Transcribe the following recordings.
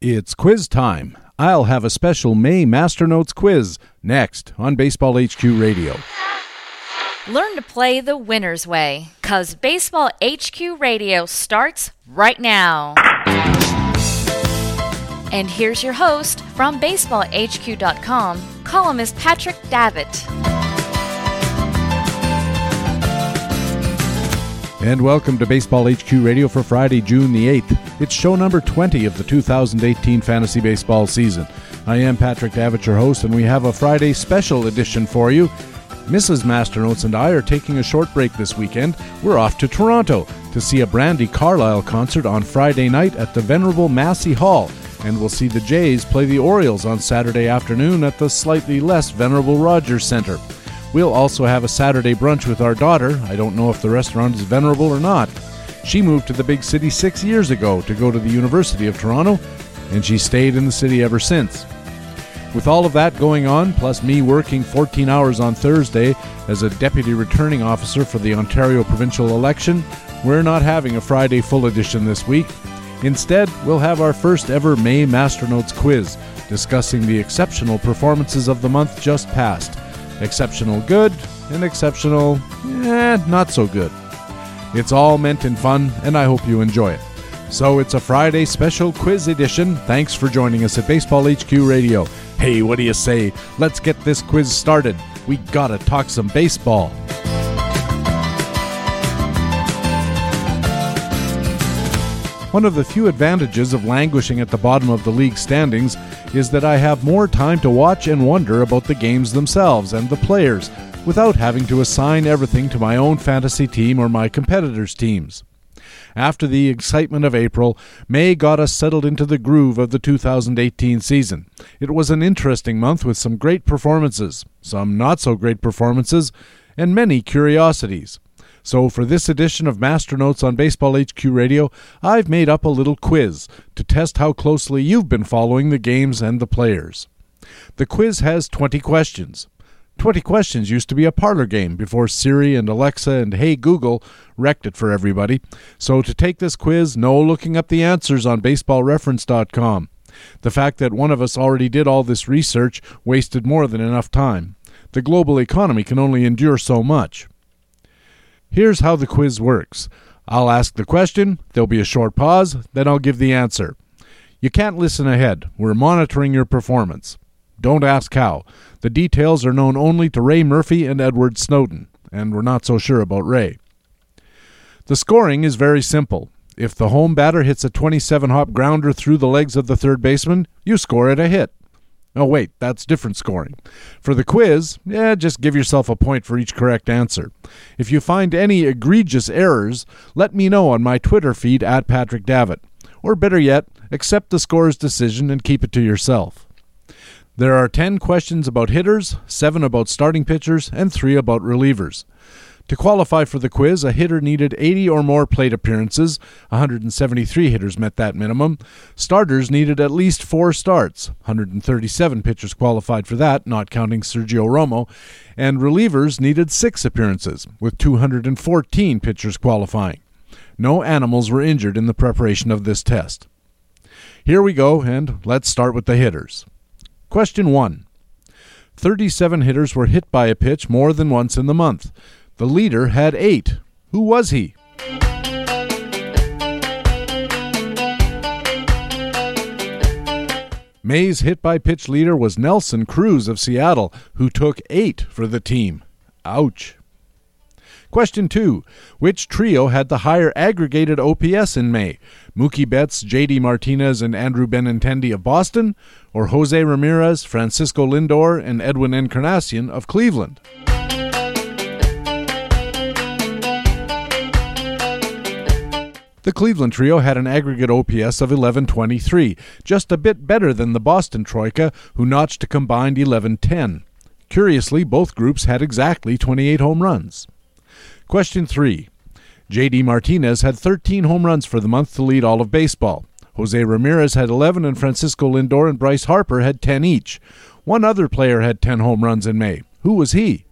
It's quiz time. I'll have a special May Masternotes quiz next on Baseball HQ Radio. Learn to play the winner's way, cause Baseball HQ Radio starts right now. And here's your host from BaseballHQ.com, columnist Patrick Davitt. And welcome to Baseball HQ Radio for Friday, June the 8th. It's show number 20 of the 2018 fantasy baseball season. I am Patrick Davitt, your host, and we have a Friday special edition for you. Mrs. Masternotes and I are taking a short break this weekend. We're off to Toronto to see a Brandi Carlile concert on Friday night at the venerable Massey Hall, and we'll see the Jays play the Orioles on Saturday afternoon at the slightly less venerable Rogers Center. We'll also have a Saturday brunch with our daughter. I don't know if the restaurant is venerable or not. She moved to the big city six years ago to go to the University of Toronto, and she stayed in the city ever since. With all of that going on, plus me working 14 hours on Thursday as a deputy returning officer for the Ontario provincial election, we're not having a Friday full edition this week. Instead, we'll have our first ever May Masternotes quiz, discussing the exceptional performances of the month just past. Exceptional good and exceptional, eh, not so good. It's all meant in fun, and I hope you enjoy it. So it's a Friday special quiz edition. Thanks for joining us at Baseball HQ Radio. Hey, what do you say? Let's get this quiz started. We gotta talk some baseball. One of the few advantages of languishing at the bottom of the league standings is that I have more time to watch and wonder about the games themselves and the players without having to assign everything to my own fantasy team or my competitors' teams. After the excitement of April, May got us settled into the groove of the 2018 season. It was an interesting month with some great performances, some not so great performances, and many curiosities. So, for this edition of Masternotes on Baseball HQ Radio, I've made up a little quiz to test how closely you've been following the games and the players. The quiz has 20 questions. 20 questions used to be a parlor game before Siri and Alexa and Hey Google wrecked it for everybody. So, to take this quiz, no looking up the answers on baseballreference.com. The fact that one of us already did all this research wasted more than enough time. The global economy can only endure so much. Here's how the quiz works I'll ask the question, there'll be a short pause, then I'll give the answer. You can't listen ahead. We're monitoring your performance. Don't ask how. The details are known only to Ray Murphy and Edward Snowden, and we're not so sure about Ray. The scoring is very simple. If the home batter hits a 27 hop grounder through the legs of the third baseman, you score it a hit. Oh, wait, that's different scoring. For the quiz, yeah, just give yourself a point for each correct answer. If you find any egregious errors, let me know on my Twitter feed at Patrick Davitt. Or better yet, accept the scorer's decision and keep it to yourself. There are 10 questions about hitters, 7 about starting pitchers, and 3 about relievers. To qualify for the quiz, a hitter needed 80 or more plate appearances. 173 hitters met that minimum. Starters needed at least four starts. 137 pitchers qualified for that, not counting Sergio Romo. And relievers needed six appearances, with 214 pitchers qualifying. No animals were injured in the preparation of this test. Here we go, and let's start with the hitters. Question 1 37 hitters were hit by a pitch more than once in the month. The leader had eight. Who was he? May's hit by pitch leader was Nelson Cruz of Seattle, who took eight for the team. Ouch. Question 2. Which trio had the higher aggregated OPS in May? Mookie Betts, JD Martinez, and Andrew Benintendi of Boston, or Jose Ramirez, Francisco Lindor, and Edwin Encarnacion of Cleveland? The Cleveland trio had an aggregate OPS of 1123, just a bit better than the Boston Troika, who notched a combined 1110. Curiously, both groups had exactly 28 home runs. Question 3. JD Martinez had 13 home runs for the month to lead all of baseball. Jose Ramirez had 11, and Francisco Lindor and Bryce Harper had 10 each. One other player had 10 home runs in May. Who was he?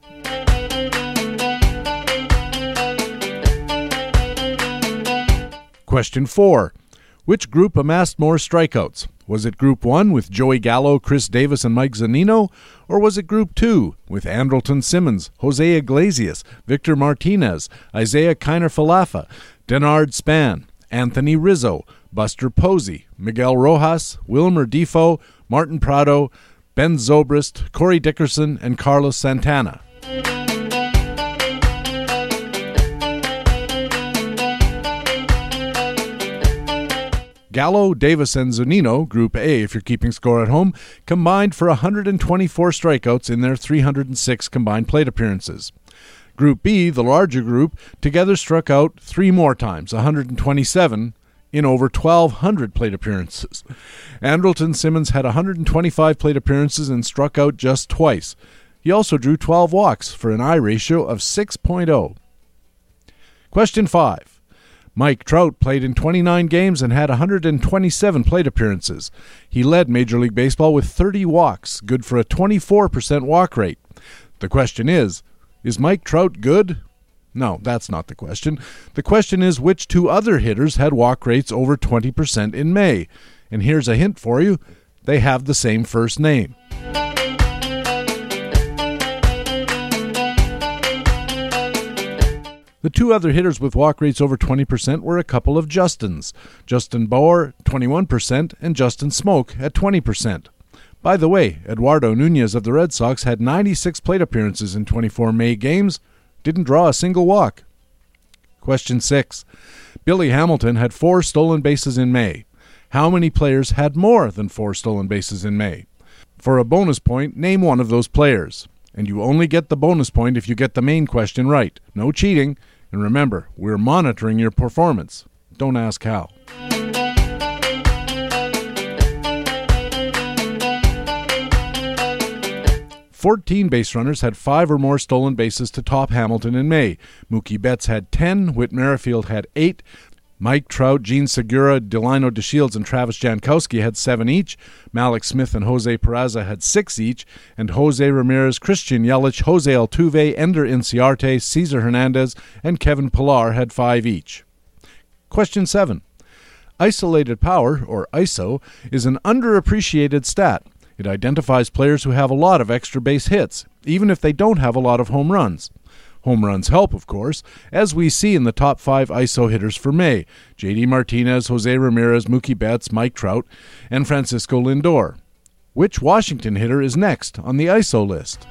Question 4. Which group amassed more strikeouts? Was it Group 1 with Joey Gallo, Chris Davis, and Mike Zunino? Or was it Group 2 with Andrelton Simmons, Jose Iglesias, Victor Martinez, Isiah Kiner Falefa, Denard Span, Anthony Rizzo, Buster Posey, Miguel Rojas, Wilmer Difo, Martin Prado, Ben Zobrist, Corey Dickerson, and Carlos Santana? Gallo, Davis, and Zunino, Group A if you're keeping score at home, combined for 124 strikeouts in their 306 combined plate appearances. Group B, the larger group, together struck out three more times, 127, in over 1,200 plate appearances. Andrelton Simmons had 125 plate appearances and struck out just twice. He also drew 12 walks for an Eye ratio of 6.0. Question 5. Mike Trout played in 29 games and had 127 plate appearances. He led Major League Baseball with 30 walks, good for a 24% walk rate. The question is Is Mike Trout good? No, that's not the question. The question is which two other hitters had walk rates over 20% in May? And here's a hint for you they have the same first name. The two other hitters with walk rates over 20% were a couple of Justins Justin Bour, 21%, and Justin Smoak at 20%. By the way, Eduardo Nunez of the Red Sox had 96 plate appearances in 24 May games, didn't draw a single walk. Question 6. Billy Hamilton had four stolen bases in May. How many players had more than four stolen bases in May? For a bonus point, name one of those players. And you only get the bonus point if you get the main question right. No cheating. And remember, we're monitoring your performance. Don't ask how. Fourteen base runners had five or more stolen bases to top Hamilton in May. Mookie Betts had ten, Whit Merrifield had eight, Mike Trout, Jean Segura, Delino DeShields, and Travis Jankowski had seven each. Mallex Smith and Jose Peraza had six each. And Jose Ramirez, Christian Yelich, Jose Altuve, Ender Inciarte, Cesar Hernandez, and Kevin Pillar had five each. Question 7. Isolated power, or ISO, is an underappreciated stat. It identifies players who have a lot of extra base hits, even if they don't have a lot of home runs. Home runs help, of course, as we see in the top five ISO hitters for May JD Martinez, Jose Ramirez, Mookie Betts, Mike Trout, and Francisco Lindor. Which Washington hitter is next on the ISO list?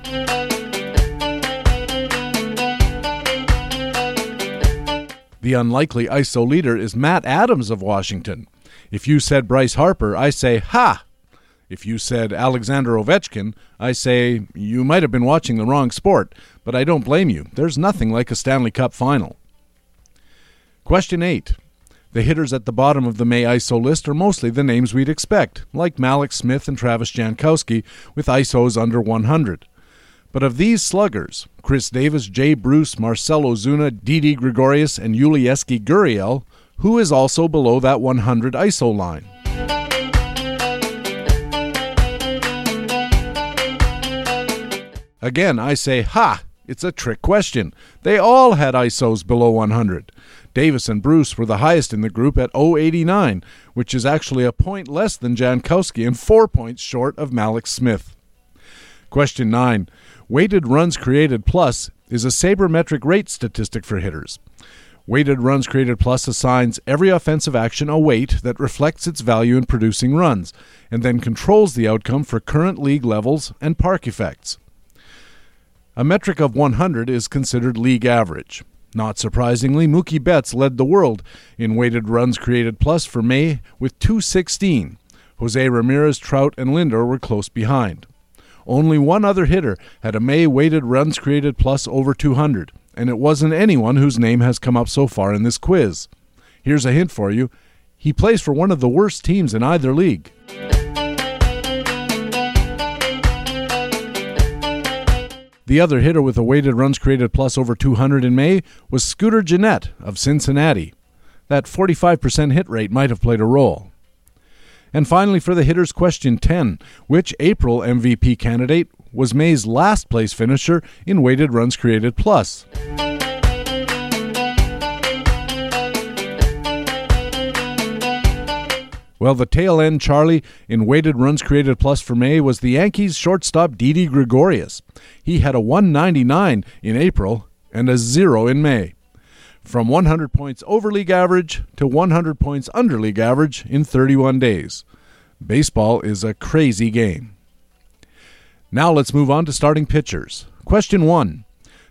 The unlikely ISO leader is Matt Adams of Washington. If you said Bryce Harper, I say, Ha! If you said Alexander Ovechkin, I say you might have been watching the wrong sport, but I don't blame you. There's nothing like a Stanley Cup final. Question 8. The hitters at the bottom of the May ISO list are mostly the names we'd expect, like Mallex Smith and Travis Jankowski, with ISOs under 100. But of these sluggers, Chris Davis, Jay Bruce, Marcell Ozuna, Didi Gregorius, and Yulieski Gurriel, who is also below that 100 ISO line? Again, I say, ha! It's a trick question. They all had ISOs below 100. Davis and Bruce were the highest in the group at 089, which is actually a point less than Jankowski and four points short of Mallex Smith. Question 9. Weighted runs created plus is a sabermetric rate statistic for hitters. Weighted runs created plus assigns every offensive action a weight that reflects its value in producing runs, and then controls the outcome for current league levels and park effects. A metric of 100 is considered league average. Not surprisingly, Mookie Betts led the world in weighted runs created plus for May with 216. Jose Ramirez, Trout, and Lindor were close behind. Only one other hitter had a May weighted runs created plus over 200, and it wasn't anyone whose name has come up so far in this quiz. Here's a hint for you he plays for one of the worst teams in either league. The other hitter with a weighted runs created plus over 200 in May was Scooter Gennett of Cincinnati. That 45% hit rate might have played a role. And finally, for the hitters, question 10 Which April MVP candidate was May's last place finisher in weighted runs created plus? Well, the tail end Charlie in weighted runs created plus for May was the Yankees shortstop Didi Gregorius. He had a 199 in April and a 0 in May. From 100 points over league average to 100 points under league average in 31 days. Baseball is a crazy game. Now let's move on to starting pitchers. Question 1.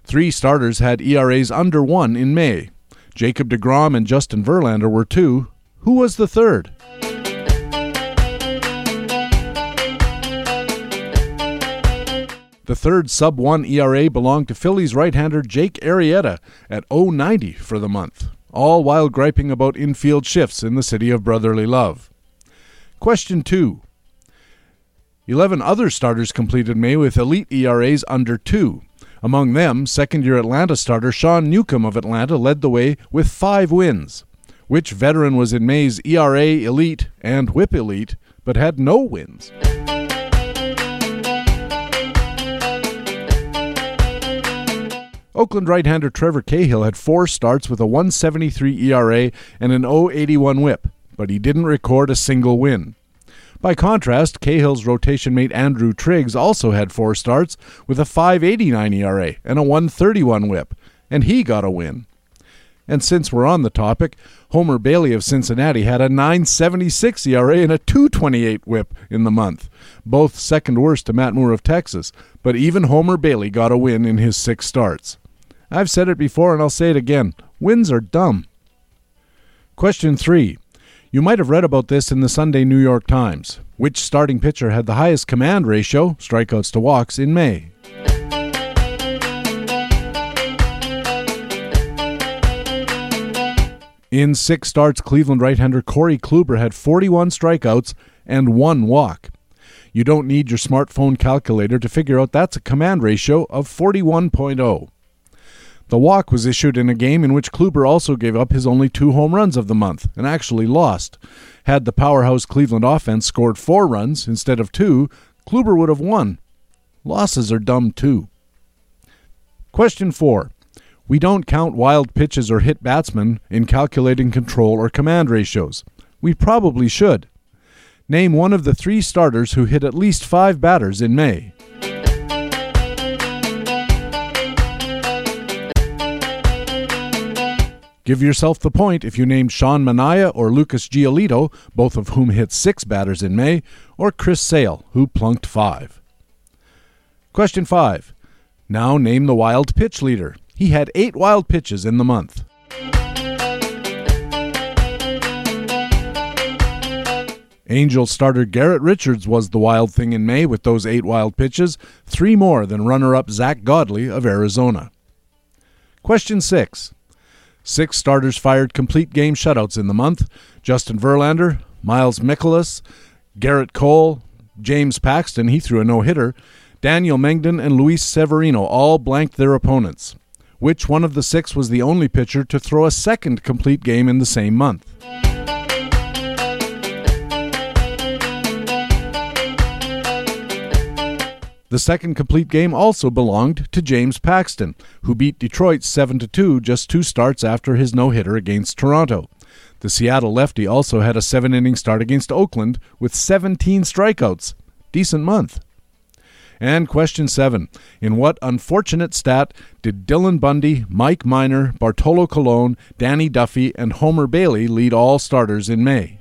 Three starters had ERAs under 1 in May. Jacob DeGrom and Justin Verlander were two. Who was the third? The third sub 1 ERA belonged to Phillies right hander Jake Arrieta at 090 for the month, all while griping about infield shifts in the city of brotherly love. Question 2. 11 other starters completed May with elite ERAs under 2. Among them, second year Atlanta starter Sean Newcomb of Atlanta led the way with five wins. Which veteran was in May's ERA elite and whip elite but had no wins? Oakland right hander Trevor Cahill had four starts with a 173 ERA and an 081 whip, but he didn't record a single win. By contrast, Cahill's rotation mate Andrew Triggs also had four starts with a 589 ERA and a 131 whip, and he got a win. And since we're on the topic, Homer Bailey of Cincinnati had a 976 ERA and a 228 whip in the month, both second worst to Matt Moore of Texas, but even Homer Bailey got a win in his six starts. I've said it before and I'll say it again wins are dumb. Question 3. You might have read about this in the Sunday New York Times. Which starting pitcher had the highest command ratio, strikeouts to walks, in May? In six starts, Cleveland right hander Corey Kluber had 41 strikeouts and one walk. You don't need your smartphone calculator to figure out that's a command ratio of 41.0. The walk was issued in a game in which Kluber also gave up his only two home runs of the month and actually lost. Had the powerhouse Cleveland offense scored four runs instead of two, Kluber would have won. Losses are dumb too. Question 4. We don't count wild pitches or hit batsmen in calculating control or command ratios. We probably should. Name one of the three starters who hit at least five batters in May. Give yourself the point if you named Sean Manaea or Lucas Giolito, both of whom hit six batters in May, or Chris Sale, who plunked five. Question 5. Now name the wild pitch leader. He had eight wild pitches in the month. Angel starter Garrett Richards was the wild thing in May with those eight wild pitches, three more than runner up Zack Godley of Arizona. Question 6. Six starters fired complete game shutouts in the month Justin Verlander, Miles Mikolas, Gerrit Cole, James Paxton, he threw a no hitter, Daniel Mengden, and Luis Severino all blanked their opponents. Which one of the six was the only pitcher to throw a second complete game in the same month? The second complete game also belonged to James Paxton, who beat Detroit 7 2 just two starts after his no hitter against Toronto. The Seattle lefty also had a seven inning start against Oakland with 17 strikeouts. Decent month. And question seven In what unfortunate stat did Dylan Bundy, Mike Minor, Bartolo Colon, Danny Duffy, and Homer Bailey lead all starters in May?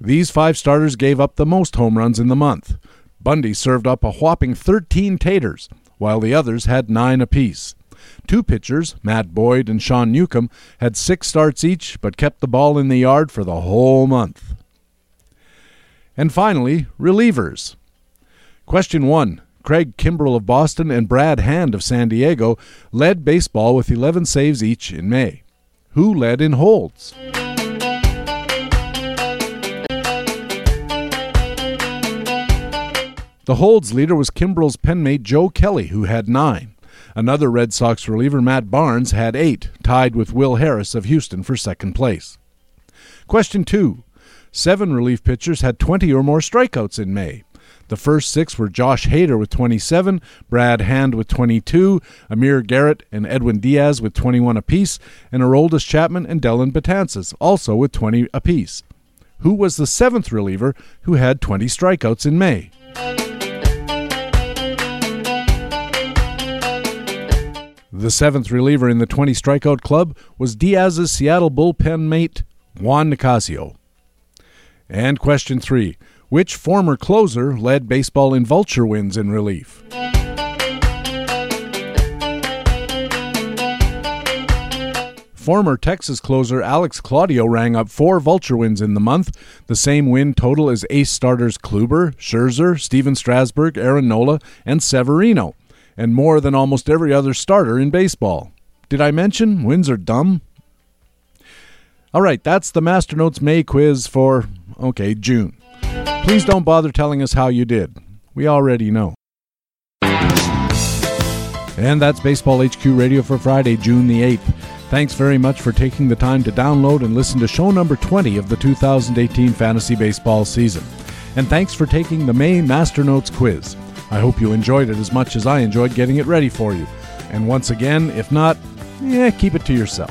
These five starters gave up the most home runs in the month. Bundy served up a whopping 13 taters, while the others had nine apiece. Two pitchers, Matt Boyd and Sean Newcomb, had six starts each but kept the ball in the yard for the whole month. And finally, relievers. Question 1. Craig Kimbrel of Boston and Brad Hand of San Diego led baseball with 11 saves each in May. Who led in holds? The holds leader was Kimbrel's penmate Joe Kelly, who had nine. Another Red Sox reliever, Matt Barnes, had eight, tied with Will Harris of Houston for second place. Question two Seven relief pitchers had 20 or more strikeouts in May. The first six were Josh Hader with 27, Brad Hand with 22, Amir Garrett and Edwin Diaz with 21 apiece, and Aroldis Chapman and Dellin Betances also with 20 apiece. Who was the seventh reliever who had 20 strikeouts in May? The seventh reliever in the 20 strikeout club was Diaz's Seattle bullpen mate, Juan Nicasio. And question three which former closer led baseball in vulture wins in relief? Former Texas closer Alex Claudio rang up four vulture wins in the month, the same win total as ace starters Kluber, Scherzer, Stephen Strasburg, Aaron Nola, and Severino, and more than almost every other starter in baseball. Did I mention wins are dumb? All right, that's the Masternotes May quiz for, okay, June. Please don't bother telling us how you did. We already know. And that's Baseball HQ Radio for Friday, June the 8th. Thanks very much for taking the time to download and listen to show number 20 of the 2018 fantasy baseball season. And thanks for taking the May Master Notes quiz. I hope you enjoyed it as much as I enjoyed getting it ready for you. And once again, if not, yeah, keep it to yourself.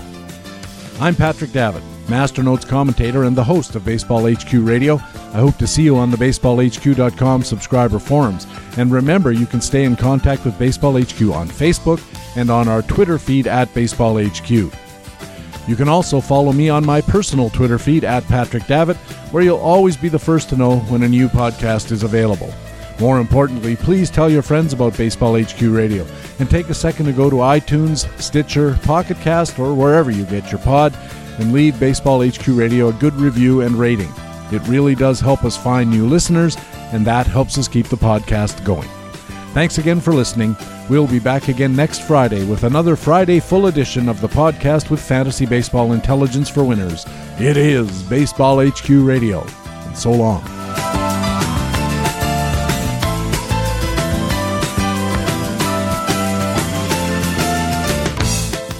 I'm Patrick Davitt, Master Notes commentator and the host of Baseball HQ Radio. I hope to see you on the baseballhq.com subscriber forums. And remember, you can stay in contact with Baseball HQ on Facebook and on our Twitter feed at Baseball HQ. You can also follow me on my personal Twitter feed at Patrick Davitt, where you'll always be the first to know when a new podcast is available. More importantly, please tell your friends about Baseball HQ Radio and take a second to go to iTunes, Stitcher, Pocket Cast, or wherever you get your pod and leave Baseball HQ Radio a good review and rating. It really does help us find new listeners, and that helps us keep the podcast going. Thanks again for listening. We'll be back again next Friday with another Friday full edition of the podcast with fantasy baseball intelligence for winners. It is Baseball HQ Radio. And so long.